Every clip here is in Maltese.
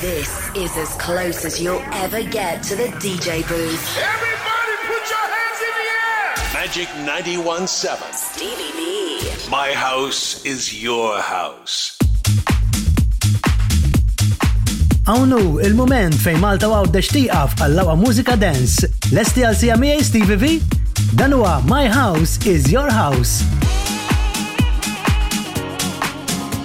This is as close as you'll ever get to the DJ booth. Everybody put your hands in the air! Magic 91.7. Stevie B. My house is your house. Awnu, il-moment fejn Malta għaw d-dextiqa f'pallawa mużika dance. Lesti għal sija miegħi Stevie V? Dan huwa My House is Your House.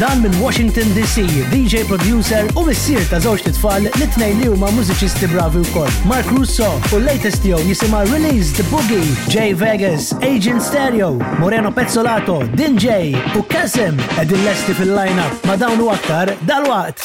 Dan minn Washington DC, DJ producer u missier ta' żewġ titfal li tnejn li huma mużiċisti bravi wkoll. Mark Russo u latest tiegħu jisimha Release the Boogie, J Vegas, Agent Stereo, Moreno Pezzolato, Din J u Kasim qegħdin lesti fil-lineup ma' dawn u aktar dal-waqt.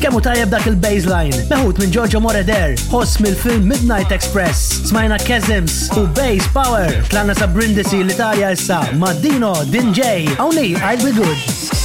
Kemm hu tajjeb dak il-baseline, meħud minn Giorgio Moreder, ħoss mill-film Midnight Express, smajna Chasms u Bass Power, tlanna sa Brindisi l-Italja issa ma' Dino Din J, hawnli I'll be good.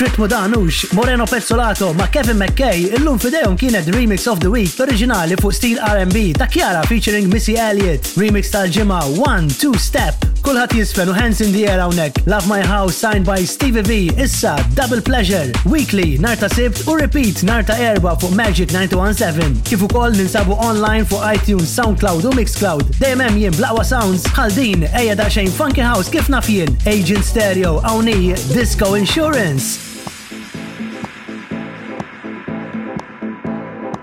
Xritmu dan hux Moreno Pezzolato ma' Kevin McKay illum fidejhom kienet Remix of the Week oriġinali fuq stil R&B ta' Kiara featuring Missy Elliott. Remix tal-ġimgħa One Two Step. Kulħadd jisfen u hands in the air hawnhekk. Love My House signed by Stevie V issa Double Pleasure. Weekly nar ta' sib U repeat nar ta' erba fuq Magic 917. Kif ukoll ninsabu online fuq iTunes, SoundCloud u Mixcloud. Dejjem hemm jien blaqwa sounds bħal din ejja daqsxejn Funky House kif naf jien. Agent Stereo hawnij Disco Insurance.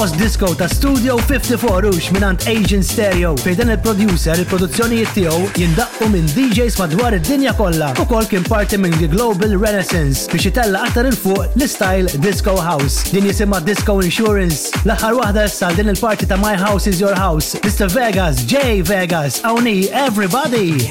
Host Disco ta' Studio 54 ux minant Asian Stereo. Fejdan il-producer il-produzzjonijiet tiegħu jindaqqu minn DJs madwar id-dinja kollha. Ukoll kien parti minn The Global Renaissance. biex itella' aktar 'il fuq l-istajl disco house. Din jisimha Disco Insurance. L-aħħar waħda issa għal din il-parti ta' My House Is Your House, Mister Vegas, Jay Vegas, hawn hi Everybody!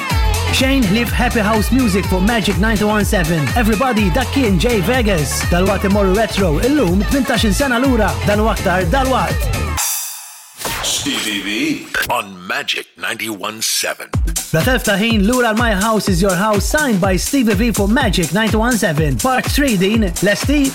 Xejn ħlief Happy House Music fuq Magic 917. Everybody dak kien J Vegas. Dal-waqt imorru retro illum 18 sena lura dan u aktar dal-waqt. X'TVV on Magic 917. La telf ta' ħin lura l-My House is Your House signed by Stevie V fuq Magic 917. Part 3 din, lesti?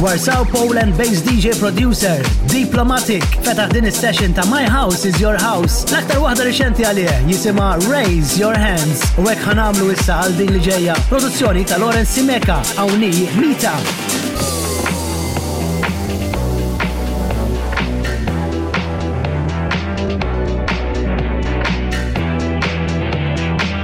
Warsaw Poland based DJ producer Diplomatic fetaħ din is-session ta' My House is Your House. L-aktar waħda riċenti għalih jisimha Raise Your Hands u hekk ħanamlu issa għal din li ġejja produzzjoni ta' Lawrence Simeka hawnhi Mita.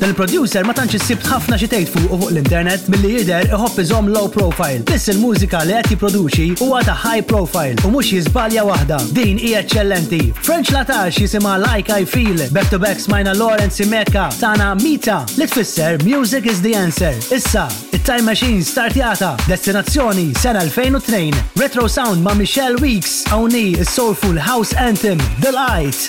Dan il-producer ma tantx issibt ħafna xi tgħid fuqu fuq l-internet, milli jidher iħobb iżomm low profile. Biss il-mużika li qed jipproduċi huwa ta' high profile u mhux jiżbalja waħda. Din hi eċċellenti. French Latax jisimha Like I Feel, back to back smajna Lawrence Simeka tana Mita li tfisser Music is the Answer. Issa, it-Time Machine startjata, destinazzjoni sena 2002. Retro Sound ma' Michelle Weeks, hawn hi s-soulful house anthem, Delight.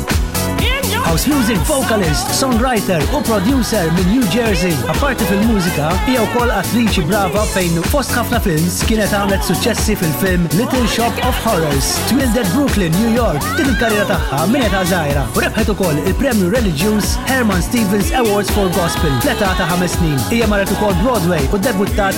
House music vocalist, songwriter u producer minn New Jersey. Apparti fil-mużika, hija wkoll attriċi brava fejn fost ħafna films kienet għamlet suċċessi fil-film Little Shop of Horrors. Twildet Brooklyn, New York, din il-karriera tagħha minn età żgħira u rebħet ukoll il-premju reliġjuż Herman Stevens Awards for Gospel fl-età ta' ħames snin. Hija marret ukoll Broadway u debuttat